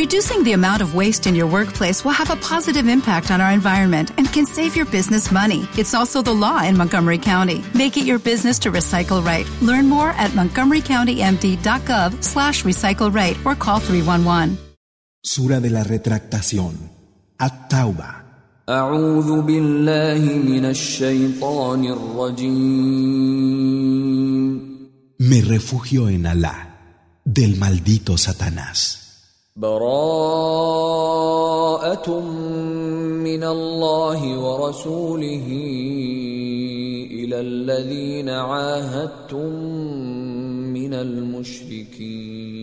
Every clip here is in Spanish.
Reducing the amount of waste in your workplace will have a positive impact on our environment and can save your business money. It's also the law in Montgomery County. Make it your business to recycle right. Learn more at montgomerycountymd.gov slash recycle right or call 311. Sura de la retractación. At-Tauba. أعوذ بالله من الشيطان الرجيم Me refugio en Alá, del maldito Satanás. براءة من الله ورسوله إلى الذين عاهدتم من المشركين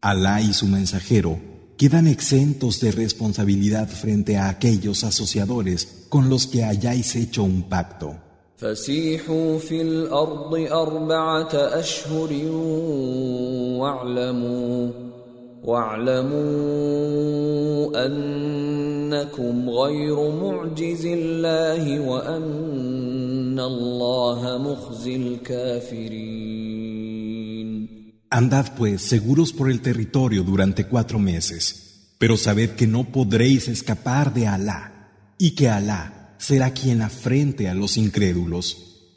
Alá y su mensajero quedan exentos de responsabilidad frente a aquellos asociadores con los que hayáis hecho un pacto. فسيحوا في الأرض أربعة أشهر واعلموا واعلموا أنكم غير معجز الله وأن الله مخزي الكافرين Andad pues seguros por el territorio durante cuatro meses, pero sabed que no podréis escapar de Alá, y que Alá será quien afrente a los incrédulos.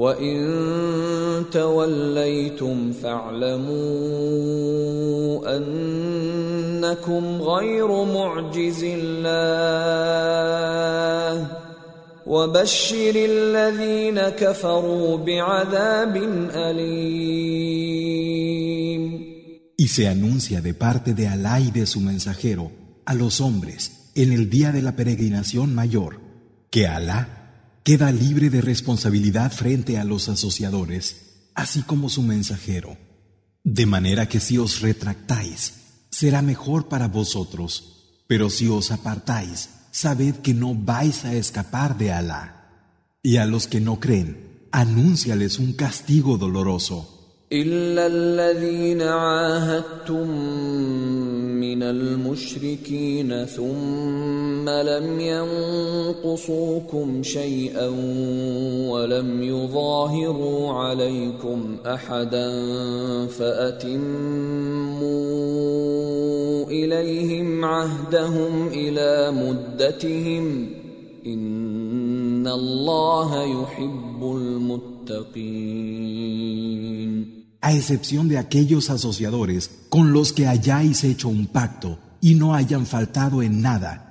وان توليتم فاعلموا انكم غير معجز الله وبشر الذين كفروا بعذاب اليم Y se anuncia de parte de Alá y de su mensajero a los hombres en el día de la peregrinación mayor que Alá queda libre de responsabilidad frente a los asociadores, así como su mensajero. De manera que si os retractáis, será mejor para vosotros, pero si os apartáis, sabed que no vais a escapar de Alá. Y a los que no creen, anúnciales un castigo doloroso. إلا الذين عاهدتم من المشركين ثم لم ينقصوكم شيئا ولم يظاهروا عليكم احدا فاتموا اليهم عهدهم إلى مدتهم ان الله يحب المتقين a excepción de aquellos asociadores con los que hayáis hecho un pacto y no hayan faltado en nada,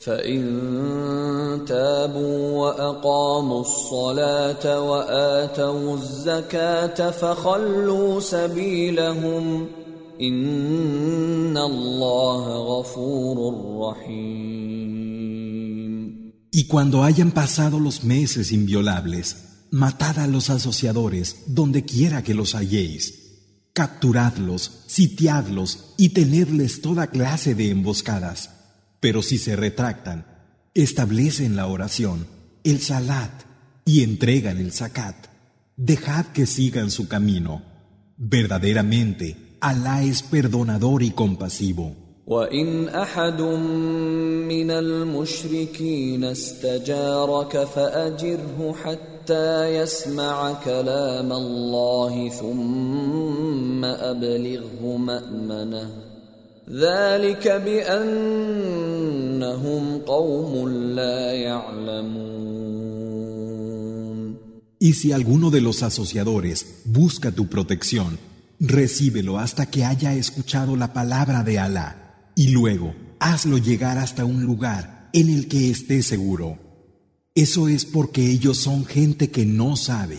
فإن تابوا وأقاموا الصلاة وآتوا الزكاة فخلوا سبيلهم ۖ Y cuando hayan pasado los meses inviolables, matad a los asociadores donde quiera que los halléis. Capturadlos, sitiadlos y tenedles toda clase de emboscadas. Pero si se retractan, establecen la oración, el salat y entregan el zakat. Dejad que sigan su camino. Verdaderamente, Alá es perdonador y compasivo. وإن أحد من المشركين استجارك فأجره حتى يسمع كلام الله ثم أبلغه مأمنه ذلك بأنهم قوم لا يعلمون Y si alguno de los asociadores busca tu protección, recíbelo hasta que haya escuchado la palabra de Alá y luego hazlo llegar hasta un lugar en el que esté seguro. Eso es porque ellos son gente que no sabe.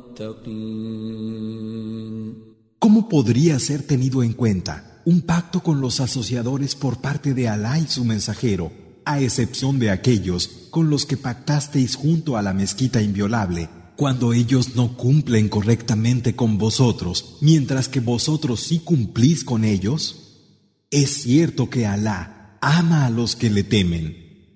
¿Cómo podría ser tenido en cuenta un pacto con los asociadores por parte de Alá y su mensajero, a excepción de aquellos con los que pactasteis junto a la mezquita inviolable, cuando ellos no cumplen correctamente con vosotros, mientras que vosotros sí cumplís con ellos? Es cierto que Alá ama a los que le temen.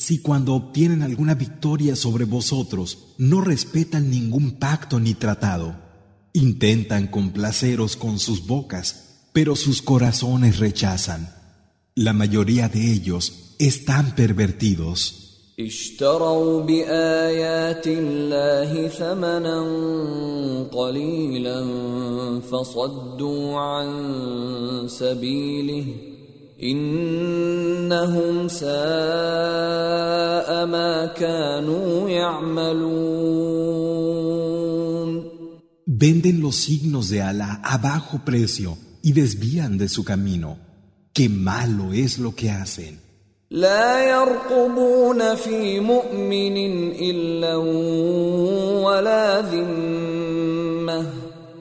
si cuando obtienen alguna victoria sobre vosotros no respetan ningún pacto ni tratado. Intentan complaceros con sus bocas, pero sus corazones rechazan. La mayoría de ellos están pervertidos. Venden los signos de Alá a bajo precio y desvían de su camino. Qué malo es lo que hacen.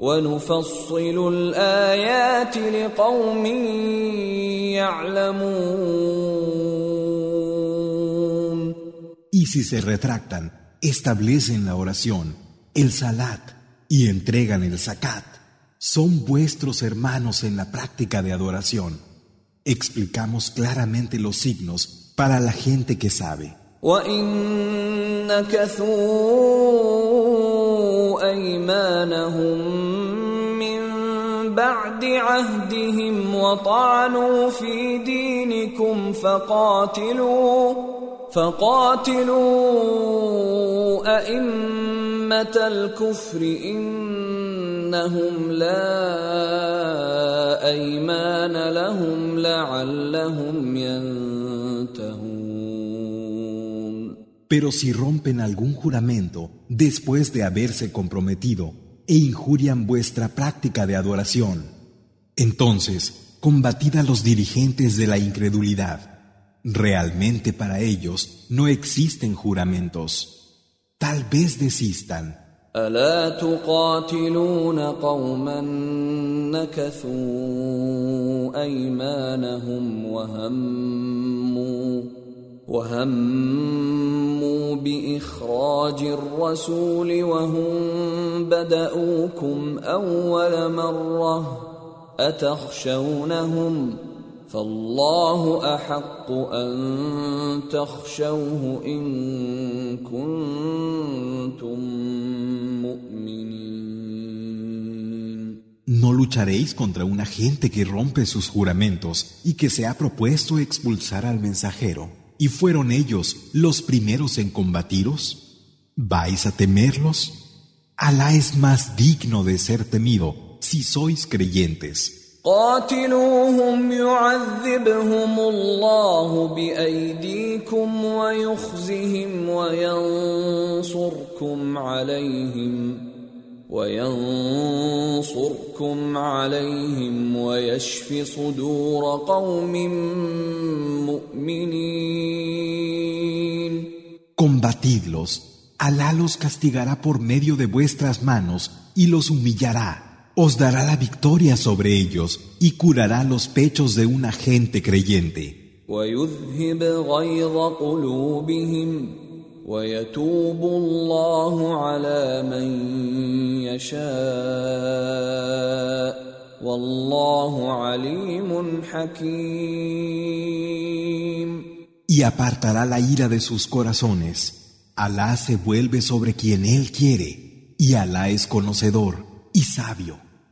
ونفصل الآيات لقوم يعلمون Y si se retractan, establecen la oración, el salat y entregan el zakat. Son vuestros hermanos en la práctica de adoración. Explicamos claramente los signos para la gente que sabe. بعد عهدهم وطعنوا في دينكم فقاتلوا فقاتلوا أئمة الكفر إنهم لا أيمان لهم لعلهم ينتهون Pero si rompen algún juramento después de haberse comprometido, e injurian vuestra práctica de adoración. Entonces, combatid a los dirigentes de la incredulidad. Realmente para ellos no existen juramentos. Tal vez desistan. وهموا باخراج الرسول وهم بداوكم اول مره اتخشونهم فالله احق ان تخشوه ان كنتم مؤمنين No lucharéis contra una gente que rompe sus juramentos y que se ha propuesto expulsar al mensajero. ¿Y fueron ellos los primeros en combatiros? ¿Vais a temerlos? Alá es más digno de ser temido si sois creyentes. قاتلوهم يعذبهم الله بأيديكم ويخزهم وينصركم عليهم وينصركم عليهم ويشف صدور قوم مؤمنين Combatidlos, Alá los castigará por medio de vuestras manos y los humillará. Os dará la victoria sobre ellos y curará los pechos de una gente creyente. ويذهب غيظ قلوبهم ويتوب الله على من يشاء والله عليم حكيم Y apartará la ira de sus corazones. Alá se vuelve sobre quien él quiere, y Alá es conocedor y sabio.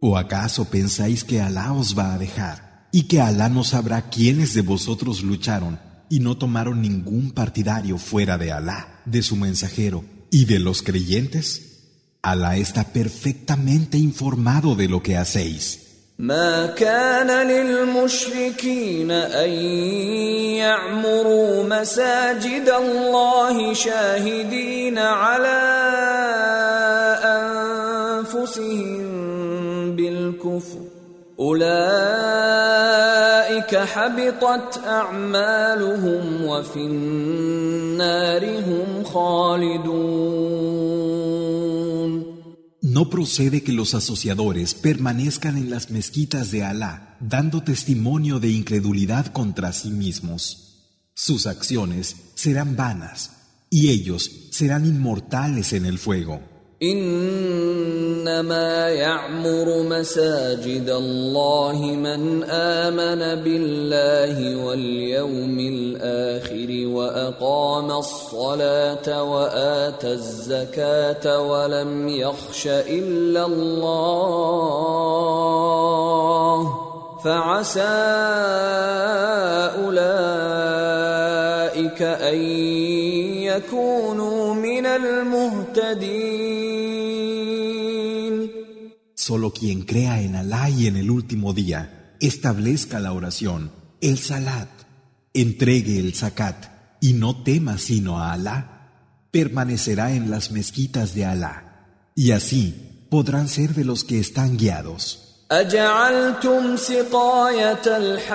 ¿O acaso pensáis que Alá os va a dejar y que Alá no sabrá quiénes de vosotros lucharon y no tomaron ningún partidario fuera de Alá, de su mensajero y de los creyentes? Alá está perfectamente informado de lo que hacéis. ما كان للمشركين ان يعمروا مساجد الله شاهدين على انفسهم بالكفر اولئك حبطت اعمالهم وفي النار هم خالدون No procede que los asociadores permanezcan en las mezquitas de Alá, dando testimonio de incredulidad contra sí mismos. Sus acciones serán vanas, y ellos serán inmortales en el fuego. إنما يعمر مساجد الله من آمن بالله واليوم الآخر وأقام الصلاة وآتى الزكاة ولم يخش إلا الله فعسى أولئك ان يكونوا من المهتدين Solo quien crea en Alá y en el último día, establezca la oración, el salat, entregue el zakat y no tema sino a Alá, permanecerá en las mezquitas de Alá, y así podrán ser de los que están guiados. أجعلتم سقاية الحاج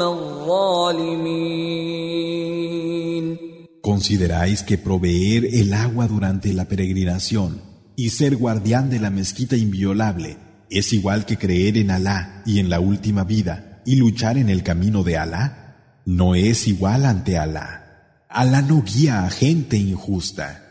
¿Consideráis que proveer el agua durante la peregrinación y ser guardián de la mezquita inviolable es igual que creer en Alá y en la última vida y luchar en el camino de Alá? No es igual ante Alá. Alá no guía a gente injusta.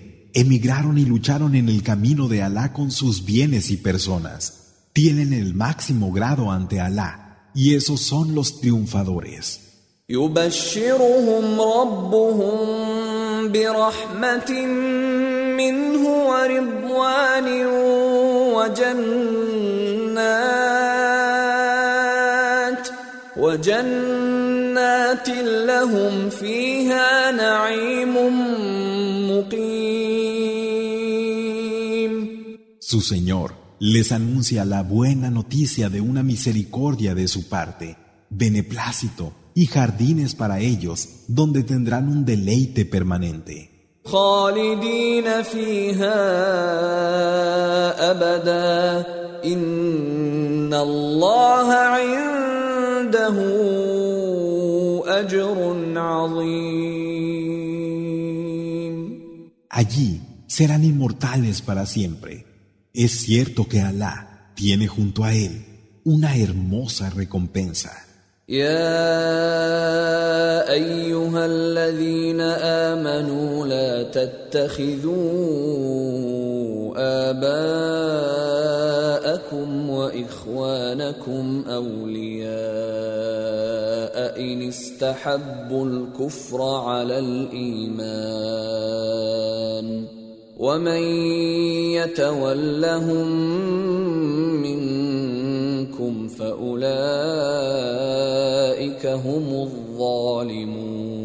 emigraron y lucharon en el camino de Alá con sus bienes y personas. Tienen el máximo grado ante Alá, y esos son los triunfadores. Su Señor les anuncia la buena noticia de una misericordia de su parte, beneplácito y jardines para ellos donde tendrán un deleite permanente. خالدين فيها أبدا إن الله عنده أجر عظيم Allí serán inmortales para siempre. Es cierto que Alá tiene junto a él una hermosa recompensa. يا ايها الذين امنوا لا تتخذوا اباءكم واخوانكم اولياء ان استحبوا الكفر على الايمان ومن يتولهم منكم فاولئك هم الظالمون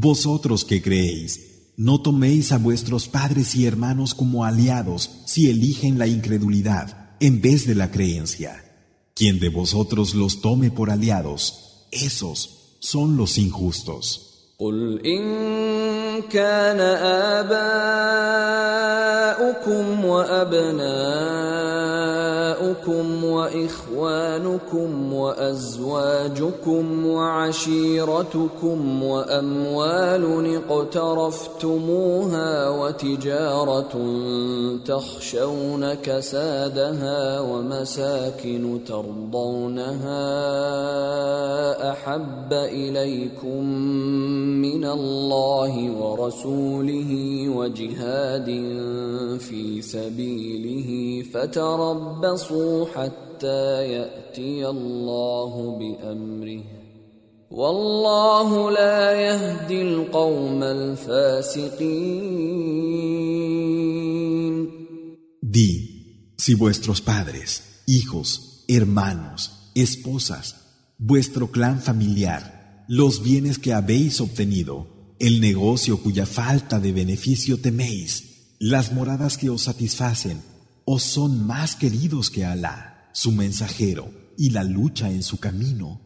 Vosotros que creéis, no toméis a vuestros padres y hermanos como aliados si eligen la incredulidad en vez de la creencia. Quien de vosotros los tome por aliados, esos son los injustos. كان آباؤكم وأبناؤكم وإخوانكم وأزواجكم وعشيرتكم وأموال اقترفتموها وتجارة تخشون كسادها ومساكن ترضونها أحب إليكم من الله ورسوله وجهاد في سبيله فتربصوا حتى ياتي الله بامره والله لا يهدي القوم الفاسقين Di, si vuestros padres, hijos, hermanos, esposas, vuestro clan familiar, los bienes que habéis obtenido, el negocio cuya falta de beneficio teméis, las moradas que os satisfacen, os son más queridos que Alá, su mensajero, y la lucha en su camino.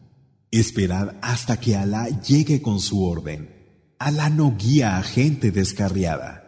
Esperad hasta que Alá llegue con su orden. Alá no guía a gente descarriada.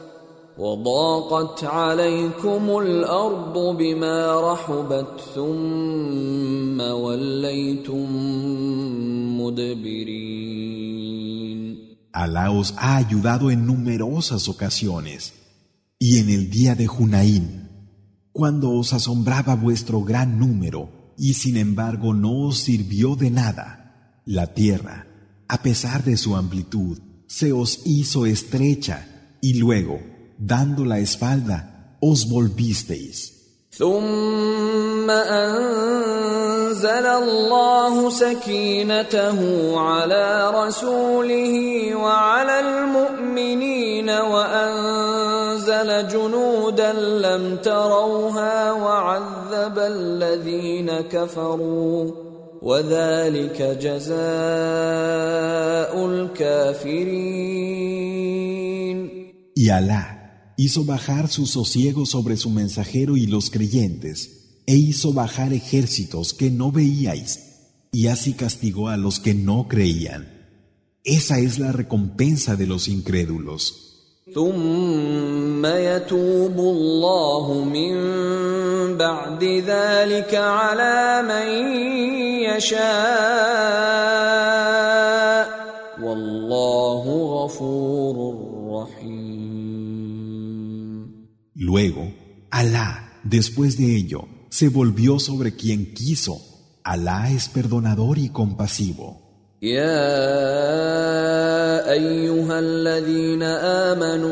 وضاقت عليكم الارض بما رحبت ثم وليتم مدبرين Alá os ha ayudado en numerosas ocasiones. Y en el día de Junaín, cuando os asombraba vuestro gran número, y sin embargo no os sirvió de nada, la tierra, a pesar de su amplitud, se os hizo estrecha, y luego, dando la espalda, os volvisteis. ثم انزل الله سكينته على رسوله وعلى المؤمنين وانزل جنودا لم تروها وعذب الذين كفروا وذلك جزاء الكافرين Y Alá hizo bajar su sosiego sobre su mensajero y los creyentes, e hizo bajar ejércitos que no veíais, y así castigó a los que no creían. Esa es la recompensa de los incrédulos. ثم يتوب الله من بعد ذلك على من يشاء والله غفور رحيم Luego, Alá, después de ello, se volvió sobre quien quiso. Alá es perdonador y compasivo. يا ايها الذين امنوا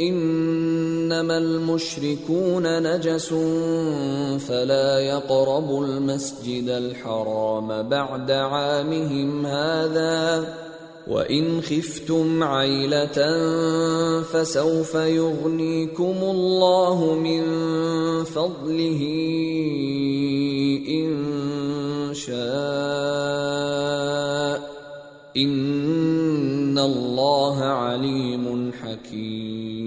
ان انما المشركون نجس فلا يقربوا المسجد الحرام بعد عامهم هذا وان خفتم عيله فسوف يغنيكم الله من فضله ان شاء ان الله عليم حكيم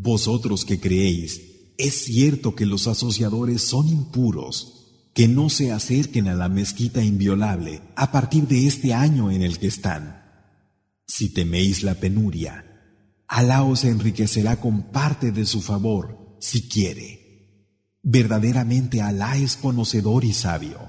Vosotros que creéis, es cierto que los asociadores son impuros que no se acerquen a la mezquita inviolable a partir de este año en el que están. Si teméis la penuria, Alá os enriquecerá con parte de su favor, si quiere. Verdaderamente Alá es conocedor y sabio.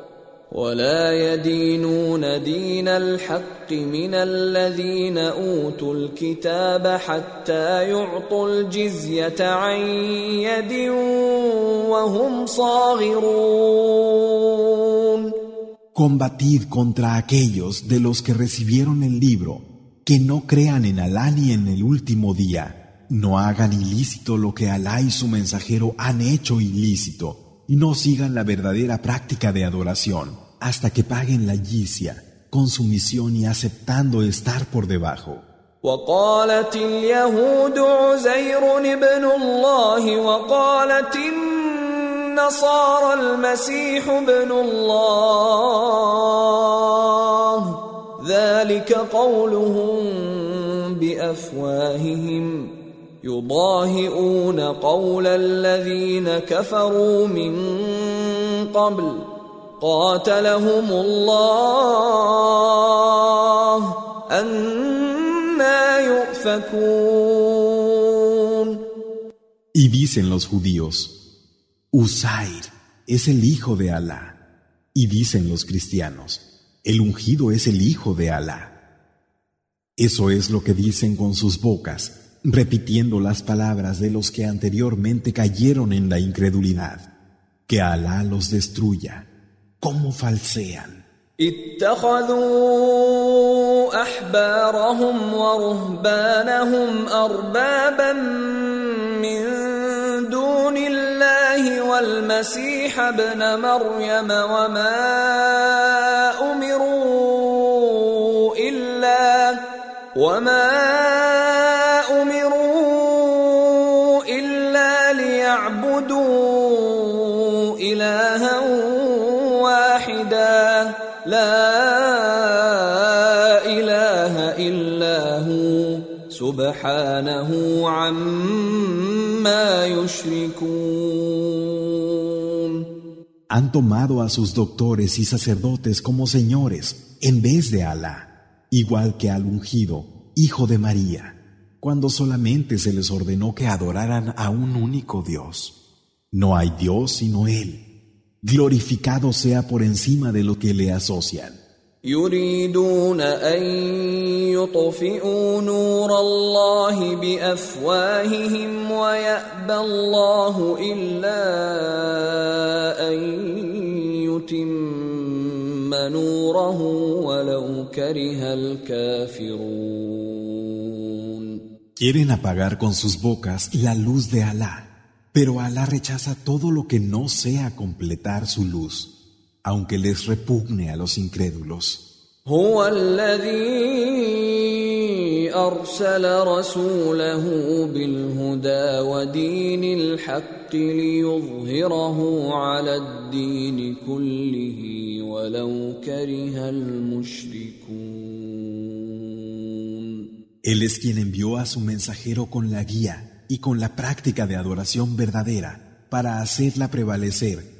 ولا يدينون دين الحق من الذين اوتوا الكتاب حتى يعطوا الجزيه عن يد وهم صاغرون Combatid contra aquellos de los que recibieron el libro, que no crean en Alá ni en el último día, no hagan ilícito lo que Alá y su mensajero han hecho ilícito, y no sigan la verdadera práctica de adoración, hasta que paguen la yicia, con sumisión y aceptando estar por debajo. وقالت اليهود عزير ابن الله وقالت النصارى المسيح ابن الله ذلك قولهم بافواههم يضاهئون قول الذين كفروا من قبل قاتلهم الله أنا يؤفكون Y dicen los judíos, Usair es el hijo de Alá. Y dicen los cristianos, el ungido es el hijo de Alá. Eso es lo que dicen con sus bocas, repitiendo las palabras de los que anteriormente cayeron en la incredulidad. Que Alá los destruya. ¿Cómo falsean? اتخذوا احبارهم ورهبانهم اربابا من دون الله والمسيح ابن مريم وما امروا الا وما Han tomado a sus doctores y sacerdotes como señores en vez de Alá, igual que al ungido, hijo de María, cuando solamente se les ordenó que adoraran a un único Dios. No hay Dios sino Él. Glorificado sea por encima de lo que le asocian. يريدون ان يطفئوا نور الله بافواههم ويابى الله الا ان يتم نوره ولو كره الكافرون Quieren apagar con sus bocas la luz de Alá, pero Alá rechaza todo lo que no sea completar su luz, aunque les repugne a los incrédulos. هو الذي ارسل رسوله بالهدى ودين الحق ليظهره على الدين كله ولو كره المشركون Él es quien envió a su mensajero con la guía y con la práctica de adoración verdadera para hacerla prevalecer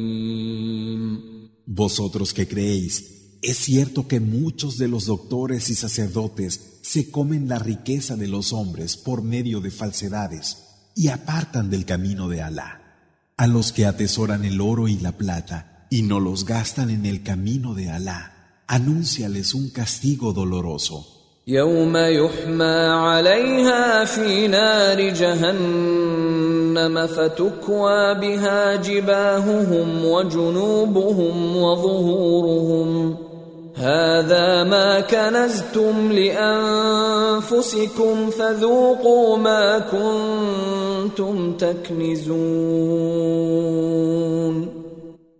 Vosotros que creéis, es cierto que muchos de los doctores y sacerdotes se comen la riqueza de los hombres por medio de falsedades y apartan del camino de Alá. A los que atesoran el oro y la plata y no los gastan en el camino de Alá, anúnciales un castigo doloroso. يوم يحمى عليها في نار جهنم فتكوى بها جباههم وجنوبهم وظهورهم. هذا ما كنزتم لأنفسكم فذوقوا ما كنتم تكنزون.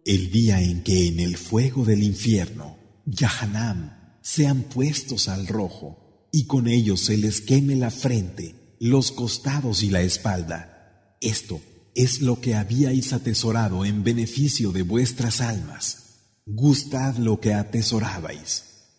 El día en que en el fuego del infierno, Yahanam, sean puestos al rojo, y con ellos se les queme la frente, los costados y la espalda. Esto es lo que habíais atesorado en beneficio de vuestras almas. Gustad lo que atesorabais.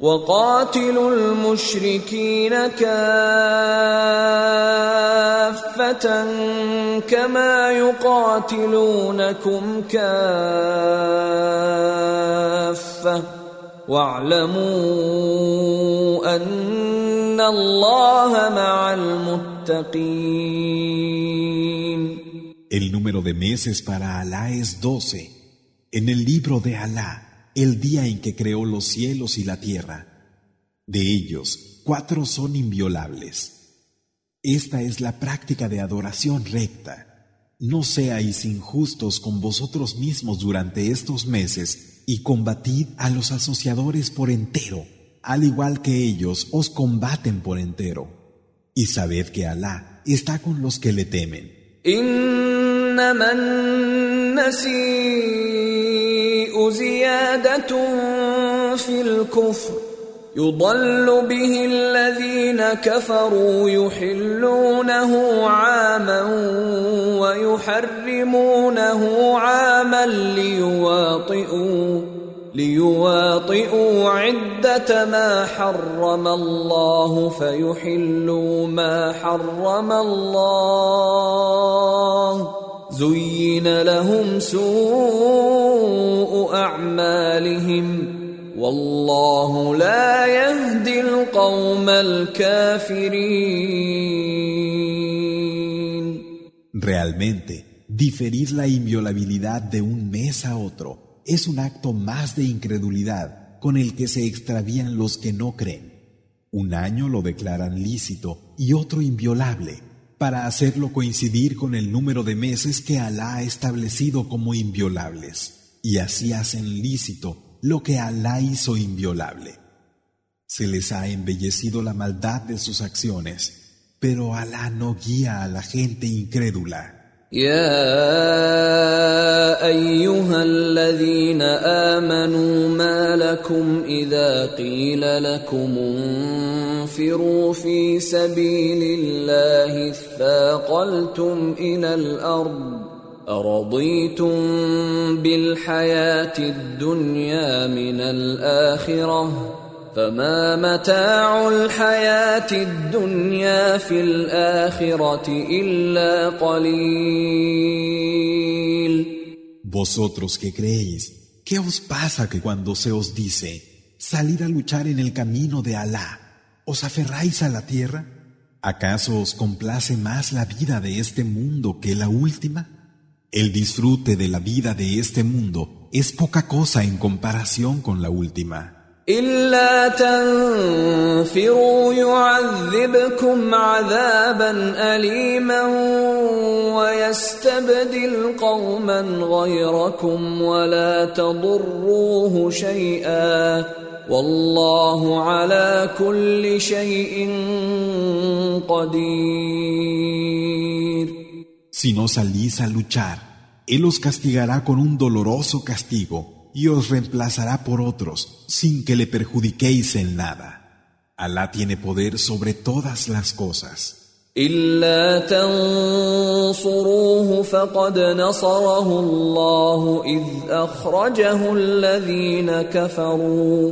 وقاتلوا المشركين كافة كما يقاتلونكم كافة واعلموا أن الله مع المتقين El número de meses para Alá es doce. En el libro de Alá el día en que creó los cielos y la tierra. De ellos, cuatro son inviolables. Esta es la práctica de adoración recta. No seáis injustos con vosotros mismos durante estos meses y combatid a los asociadores por entero, al igual que ellos os combaten por entero. Y sabed que Alá está con los que le temen. زيادة في الكفر يضل به الذين كفروا يحلونه عاما ويحرمونه عاما ليواطئوا ليواطئوا عدة ما حرم الله فيحلوا ما حرم الله زين لهم سوء أعمالهم والله لا يهدي القوم الكافرين Realmente, diferir la inviolabilidad de un mes a otro es un acto más de incredulidad con el que se extravían los que no creen. Un año lo declaran lícito y otro inviolable para hacerlo coincidir con el número de meses que Alá ha establecido como inviolables, y así hacen lícito lo que Alá hizo inviolable. Se les ha embellecido la maldad de sus acciones, pero Alá no guía a la gente incrédula. يا ايها الذين امنوا ما لكم اذا قيل لكم انفروا في سبيل الله اثاقلتم إلى الأرض ارضيتم بالحياة الدنيا من الاخره فما متاع الحياة الدنيا في الآخرة إلا قليل. Vosotros que creéis, ¿qué os pasa que cuando se os dice, salid a luchar en el camino de Alá, os aferráis a la tierra? ¿Acaso os complace más la vida de este mundo que la última? El disfrute de la vida de este mundo es poca cosa en comparación con la última. إلا تنفروا يعذبكم عذابا أليما ويستبدل قوما غيركم ولا تضروه شيئا والله على كل شيء قدير Si no salís a luchar, Él os castigará con un doloroso castigo y os reemplazará por otros sin que le perjudiquéis en nada. Alá tiene poder sobre todas las cosas. إلا تنصروه فقد نصره الله إذ أخرجه الذين كفروا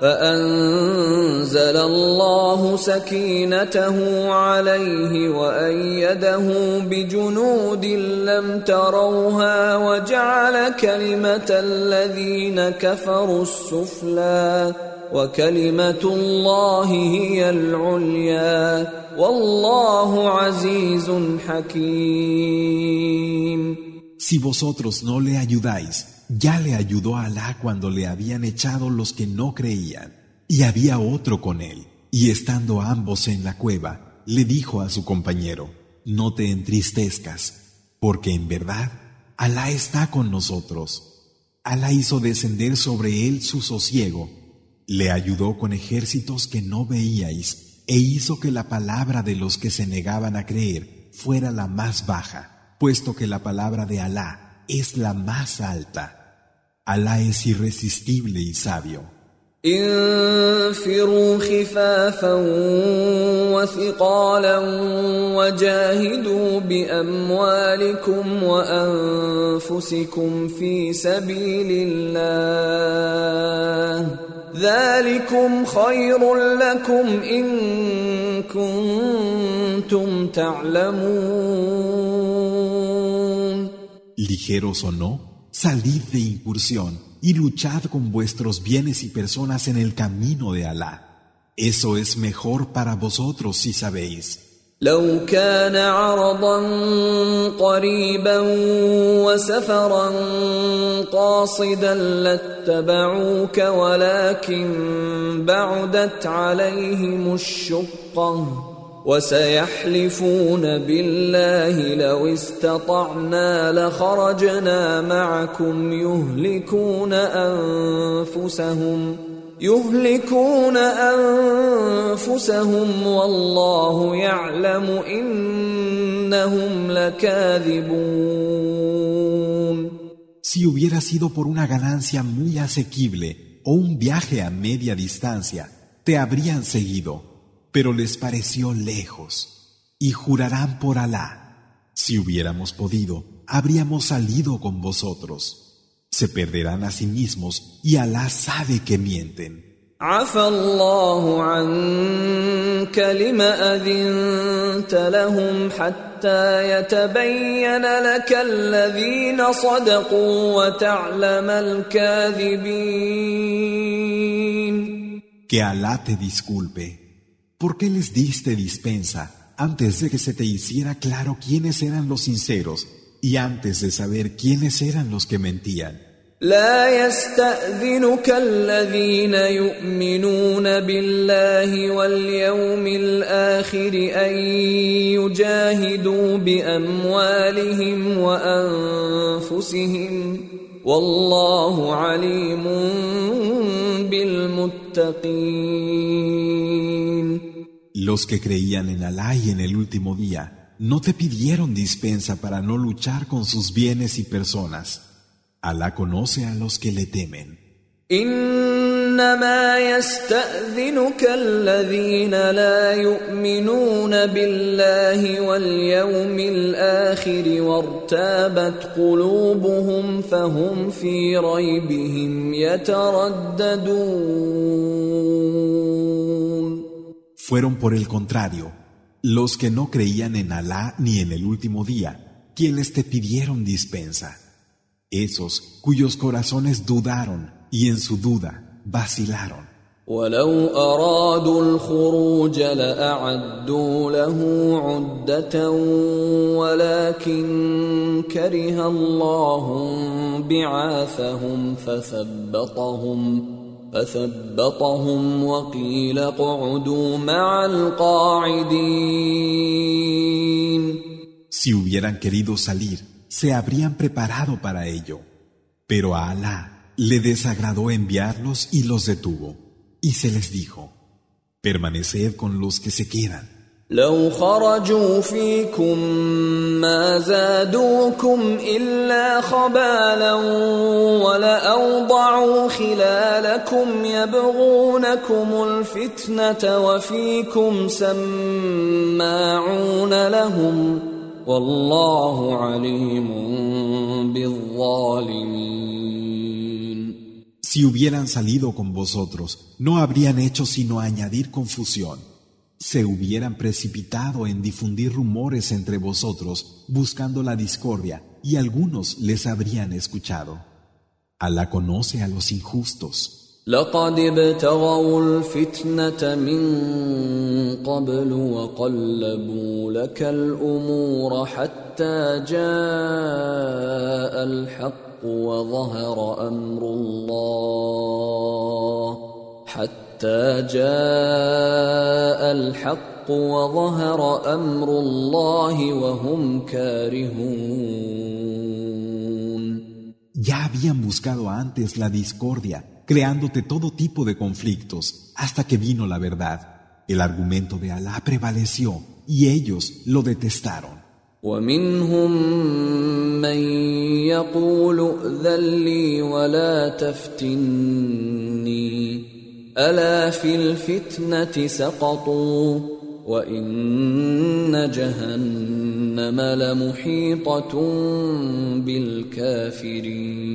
فأنزل الله سكينته عليه وأيده بجنود لم تروها وجعل كلمة الذين كفروا السفلى وكلمة الله هي العليا والله عزيز حكيم. Si vosotros no le ayudáis, Ya le ayudó a Alá cuando le habían echado los que no creían, y había otro con él, y estando ambos en la cueva, le dijo a su compañero, No te entristezcas, porque en verdad Alá está con nosotros. Alá hizo descender sobre él su sosiego, le ayudó con ejércitos que no veíais, e hizo que la palabra de los que se negaban a creer fuera la más baja, puesto que la palabra de Alá es la más alta. Alá es irresistible y sabio. انفروا خفافا وثقالا وجاهدوا بأموالكم وأنفسكم في سبيل الله ذلكم خير لكم إن كنتم تعلمون ligeros o no, salid de incursión y luchad con vuestros bienes y personas en el camino de Alá. Eso es mejor para vosotros si sabéis. لو كان عرضا قريبا وسفرا قاصدا لاتبعوك ولكن بعدت عليهم الشقه وسيحلفون بالله لو استطعنا لخرجنا معكم يهلكون انفسهم يهلكون انفسهم والله يعلم انهم لكاذبون Si hubiera sido por una ganancia muy asequible o un viaje a media distancia, te habrían seguido. Pero les pareció lejos, y jurarán por Alá, si hubiéramos podido, habríamos salido con vosotros. Se perderán a sí mismos y Alá sabe que mienten. Que Alá te disculpe ¿Por qué les diste dispensa antes de que se te hiciera claro quiénes eran los sinceros y antes de saber quiénes eran los que mentían? لا يستأذنك الذين يؤمنون بالله واليوم الآخر أن يجاهدوا بأموالهم وأنفسهم والله عليم بالمتقين Los que creían en Alá y en el último día no te pidieron dispensa para no luchar con sus bienes y personas. Alá conoce a los que le temen. انما يستاذنك الذين لا يؤمنون بالله واليوم الاخر وارتابت قلوبهم فهم في ريبهم يترددون Fueron por el contrario, los que no creían en Alá ni en el último día, quienes te pidieron dispensa. Esos cuyos corazones dudaron y en su duda vacilaron. ولو أرادوا الخروج لأعدوا له عدة ولكن كره الله بعاثهم فثبطهم فثبطهم وقيل اقعدوا مع القاعدين Si hubieran querido salir, se habrían preparado para ello. Pero a Alá le desagradó enviarlos y los detuvo. Y se les dijo, permaneced con los que se quedan. لو خرجوا فيكم ما زادوكم إلا خبالا ولأوضعوا خلالكم يبغونكم الفتنة وفيكم سماعون لهم والله عليم بالظالمين Si hubieran salido con vosotros, no habrían hecho sino añadir confusión. Se hubieran precipitado en difundir rumores entre vosotros, buscando la discordia, y algunos les habrían escuchado. Alá conoce a los injustos. لقد ابتغوا الفتنة من قبل وقلبوا لك الأمور حتى جاء الحق وظهر أمر الله حتى جاء الحق وظهر أمر الله وهم كارهون Ya habían buscado antes la discordia, creándote todo tipo de conflictos, hasta que vino la verdad. El argumento de Alá prevaleció y ellos lo detestaron. ومنهم من يقول ائذن لي ولا تفتني ألا في الفتنة سقطوا وإن جهنم لمحيطة بالكافرين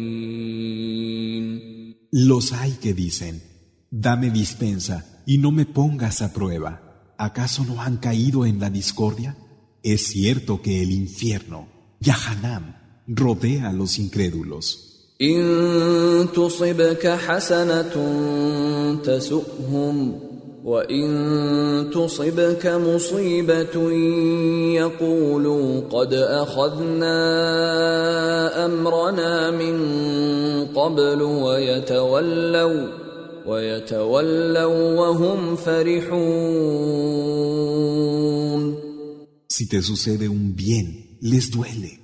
Los hay que dicen, dame dispensa y no me pongas a prueba. ¿Acaso no han caído en la discordia? Es cierto que el infierno, Yahanam, rodea a los incrédulos. إن تصبك حسنة تسؤهم وإن تصبك مصيبة يقولوا قد أخذنا أمرنا من قبل ويتولوا ويتولوا وهم فرحون Si te sucede un bien, les duele.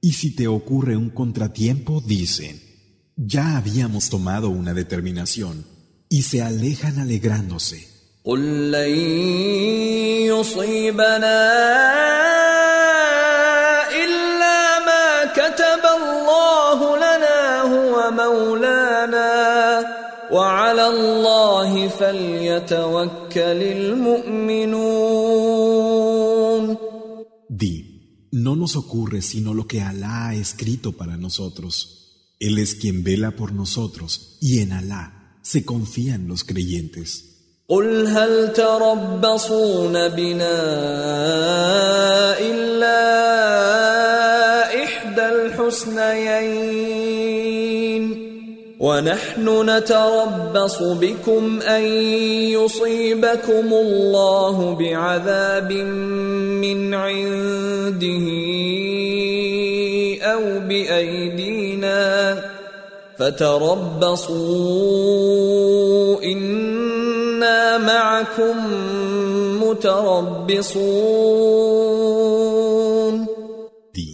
Y si te ocurre un contratiempo, dicen, ya habíamos tomado una determinación, y se alejan alegrándose. Di, no nos ocurre sino lo que Alá ha escrito para nosotros. Él es quien vela por nosotros, y en Alá se confían los creyentes. قل هل تربصون بنا إلا إحدى الحسنيين ونحن نتربص بكم أن يصيبكم الله بعذاب من عنده أو بأيدينا فتربصوا إنا معكم متربصون. Di,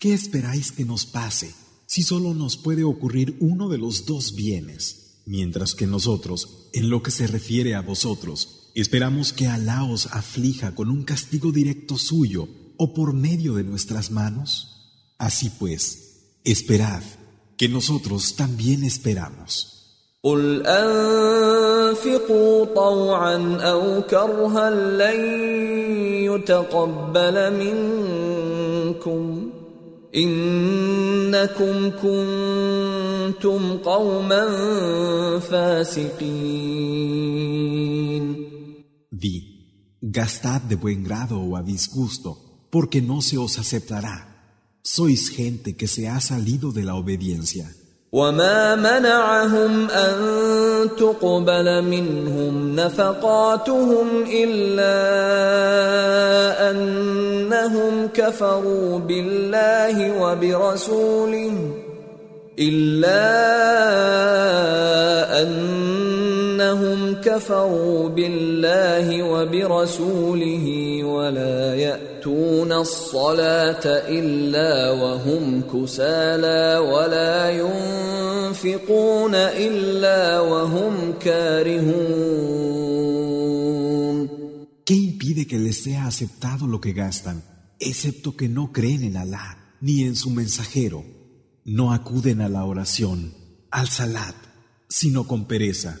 ¿qué esperáis que nos pase si solo nos puede ocurrir uno de los dos bienes? Mientras que nosotros, en lo que se refiere a vosotros, esperamos que Alá os aflija con un castigo directo suyo o por medio de nuestras manos. Así pues, esperad, que nosotros también esperamos. قل أنفقوا طوعا أو كرها لن يتقبل منكم إنكم كنتم قوما فاسقين Di, gastad de buen grado o a disgusto, porque no se os aceptará. Sois gente que se ha salido de la obediencia. وما منعهم ان تقبل منهم نفقاتهم إلا أنهم كفروا بالله وبرسوله إلا انهم كفروا بالله وبرسوله ولا ياتون الصلاه الا وهم كسالى ولا ينفقون الا وهم كارهون ¿Qué impide que les sea aceptado lo que gastan, excepto que no creen en Alá ni en su mensajero? No acuden a la oración, al salat, sino con pereza,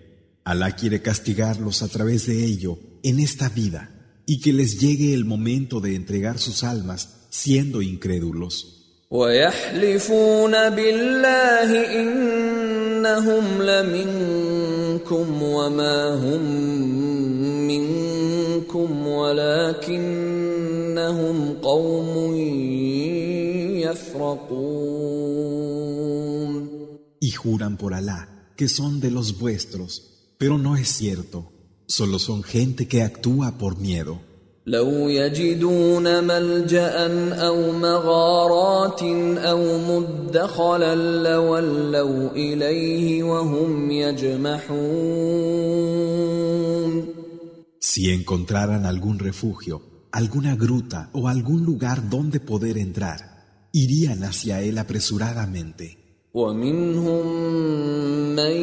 Alá quiere castigarlos a través de ello en esta vida y que les llegue el momento de entregar sus almas siendo incrédulos. ويحلفون بالله انهم لمنكم وما هم منكم ولكنهم قوم يفرقون Y juran por Alá que son de los vuestros, pero no es cierto, solo son gente que actúa por miedo. لو يجدون ملجا او مغارات او مدخلا لولوا اليه وهم يجمحون Si encontraran algún refugio, alguna gruta o algún lugar donde poder entrar, irían hacia él apresuradamente. ومنهم من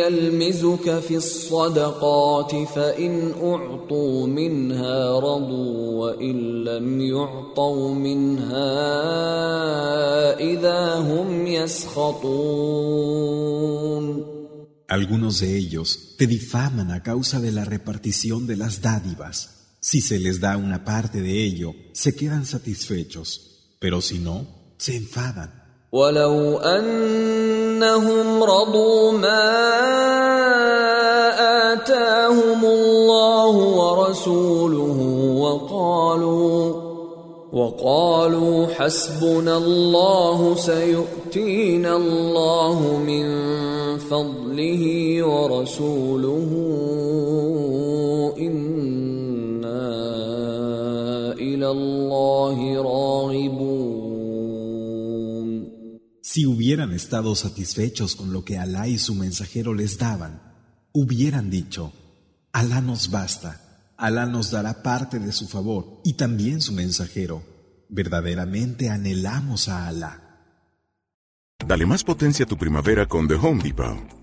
يلمزك في الصدقات فان اعطوا منها رضوا وان لم يعطوا منها اذا هم يسخطون Algunos de ellos te difaman a causa de la repartición de las dádivas. Si se les da una parte de ello, se quedan satisfechos, pero si no, se enfadan. ولو انهم رضوا ما اتاهم الله ورسوله وقالوا وقالوا حسبنا الله سيؤتينا الله من فضله ورسوله Si hubieran estado satisfechos con lo que Alá y su mensajero les daban, hubieran dicho, Alá nos basta, Alá nos dará parte de su favor y también su mensajero. Verdaderamente anhelamos a Alá. Dale más potencia a tu primavera con The Home Depot.